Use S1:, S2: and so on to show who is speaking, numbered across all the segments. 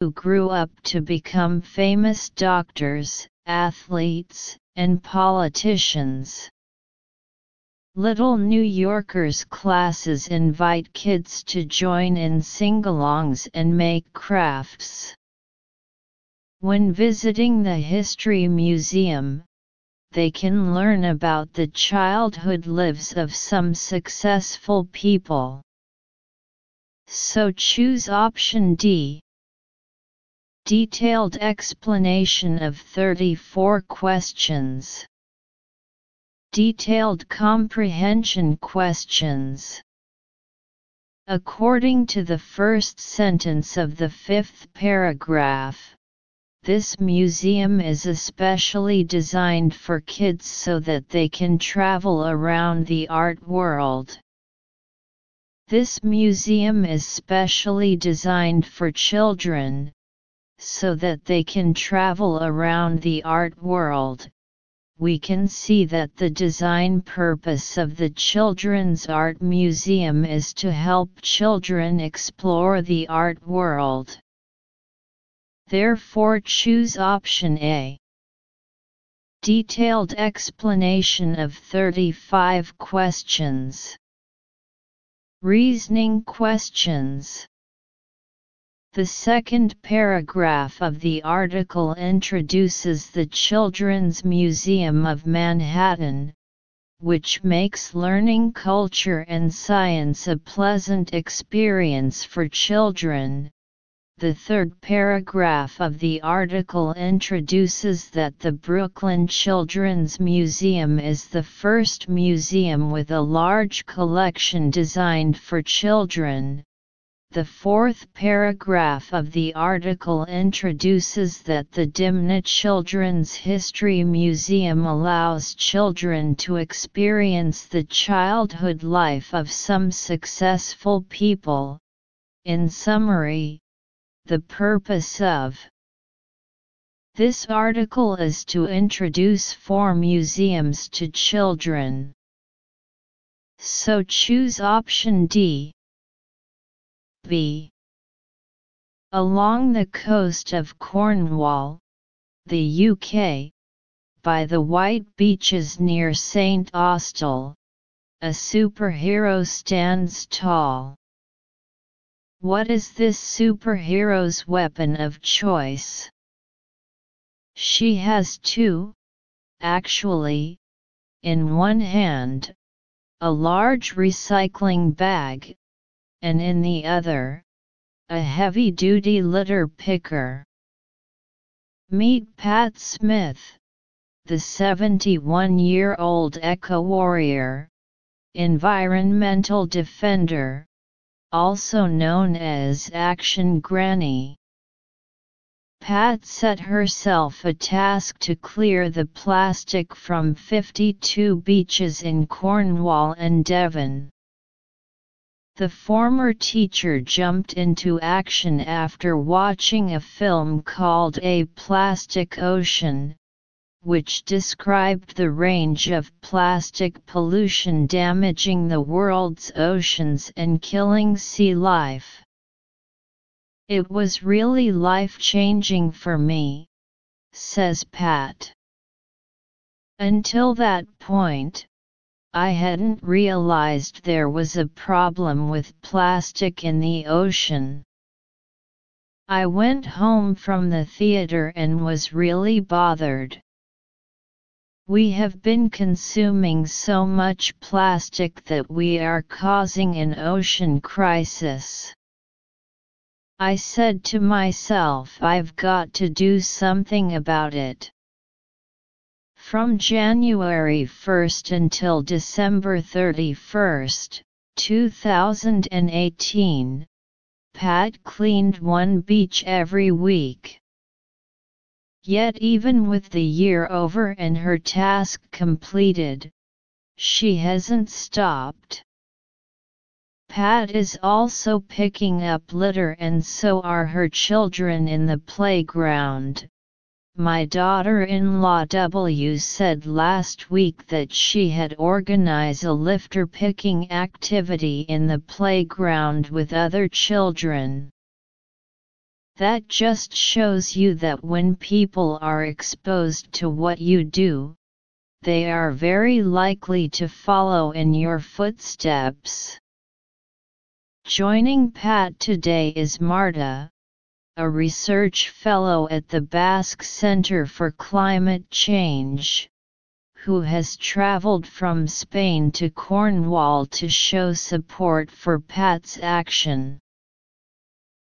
S1: who grew up to become famous doctors, athletes, and politicians. Little New Yorkers classes invite kids to join in singalongs and make crafts. When visiting the History Museum, they can learn about the childhood lives of some successful people. So choose option D. Detailed explanation of 34 questions. Detailed comprehension questions. According to the first sentence of the fifth paragraph, this museum is especially designed for kids so that they can travel around the art world. This museum is specially designed for children, so that they can travel around the art world. We can see that the design purpose of the Children's Art Museum is to help children explore the art world. Therefore choose option A. Detailed explanation of 35 questions. Reasoning questions. The second paragraph of the article introduces the Children's Museum of Manhattan, which makes learning culture and science a pleasant experience for children, the third paragraph of the article introduces that the Brooklyn Children's Museum is the first museum with a large collection designed for children. The fourth paragraph of the article introduces that the DiMenna Children's History Museum allows children to experience the childhood life of some successful people. In summary, the purpose of this article is to introduce four museums to children. So choose option D. B. Along the coast of Cornwall, the UK, by the white beaches near St. Austell, a superhero stands tall. What is this superhero's weapon of choice? She has two, actually. In one hand, a large recycling bag, and in the other, a heavy duty litter picker. Meet Pat Smith, the 71 year old eco warrior, environmental defender also known as Action Granny. Pat set herself a task to clear the plastic from 52 beaches in Cornwall and Devon. The former teacher jumped into action after watching a film called A Plastic Ocean, which described the range of plastic pollution damaging the world's oceans and killing sea life. It was really life-changing for me, says Pat. Until that point, I hadn't realized there was a problem with plastic in the ocean. I went home from the theater and was really bothered. We have been consuming so much plastic that we are causing an ocean crisis. I said to myself I've got to do something about it. From January 1 until December 31, 2018, Pat cleaned one beach every week. Yet even with the year over and her task completed, she hasn't stopped. Pat is also picking up litter and so are her children in the playground. My daughter-in-law W said last week that she had organized a litter picking activity in the playground with other children. That just shows you that when people are exposed to what you do, they are very likely to follow in your footsteps. Joining Pat today is Marta, a research fellow at the Basque Center for Climate Change, who has traveled from Spain to Cornwall to show support for Pat's action.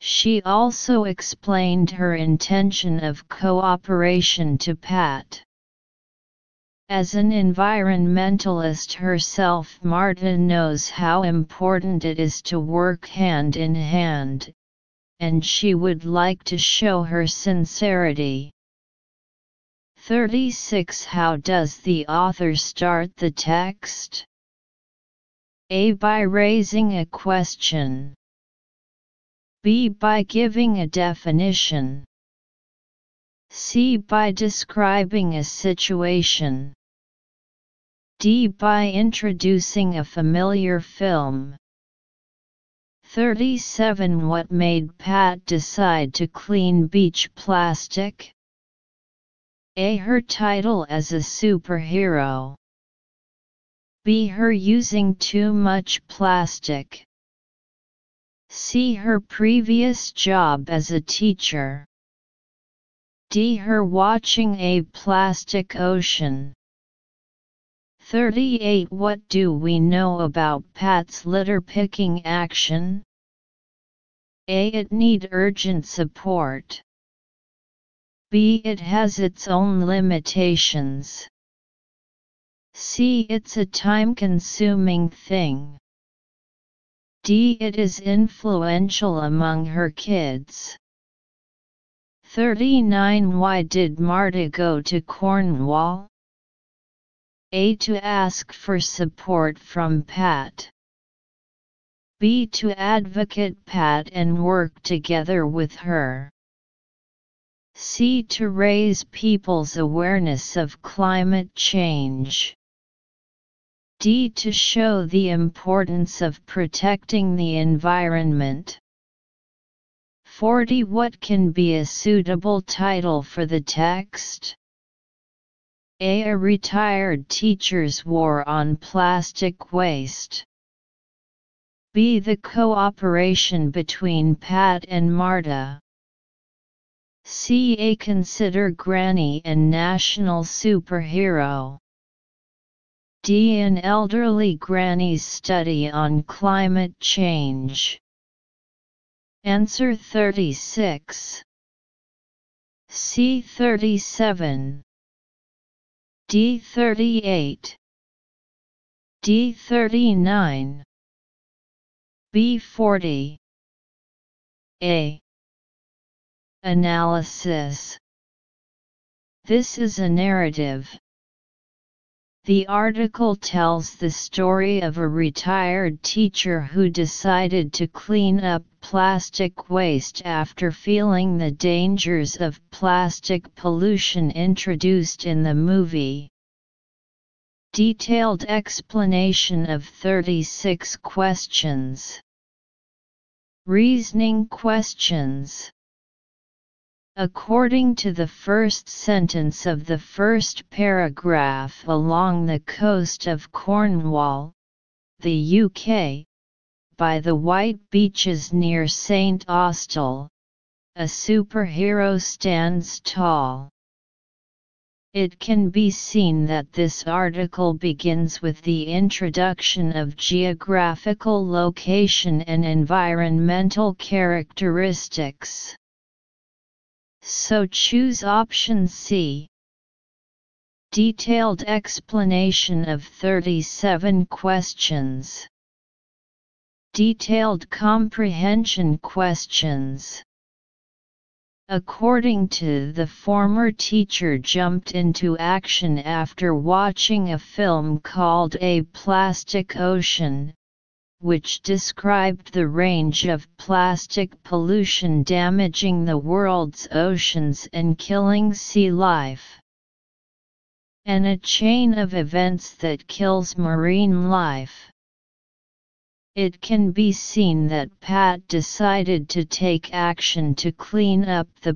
S1: She also explained her intention of cooperation to Pat. As an environmentalist herself Marta knows how important it is to work hand in hand, and she would like to show her sincerity. 36 How does the author start the text? A. By raising a question. B. By giving a definition. C. By describing a situation. D. By introducing a familiar film. 37 What made Pat decide to clean beach plastic? A. Her title as a superhero. B. Her using too much plastic. See her previous job as a teacher. D. Her watching a plastic ocean. 38 What do we know about Pat's litter picking action? A. It need urgent support. B. It has its own limitations. C. It's a time consuming thing. D. It is influential among her kids. 39 Why did Marta go to Cornwall? A. To ask for support from Pat. B. To advocate Pat and work together with her. C. To raise people's awareness of climate change. D. To show the importance of protecting the environment. 40 What can be a suitable title for the text? A. A retired teacher's war on plastic waste. B. The cooperation between Pat and Marta. C. A consider Granny and national superhero. D. An elderly granny's study on climate change. Answer 36. C. 37. D. 38. D. 39. B. 40. A. Analysis This is a narrative. The article tells the story of a retired teacher who decided to clean up plastic waste after feeling the dangers of plastic pollution introduced in the movie. Detailed explanation of 36 questions. Reasoning questions According to the first sentence of the first paragraph along the coast of Cornwall, the UK, by the white beaches near St. Austell, a superhero stands tall. It can be seen that this article begins with the introduction of geographical location and environmental characteristics. So choose option C. Detailed explanation of 37 questions. Detailed comprehension questions. According to the former teacher jumped into action after watching a film called A Plastic Ocean, which described the range of plastic pollution damaging the world's oceans and killing sea life. And a chain of events that kills marine life. It can be seen that Pat decided to take action to clean up the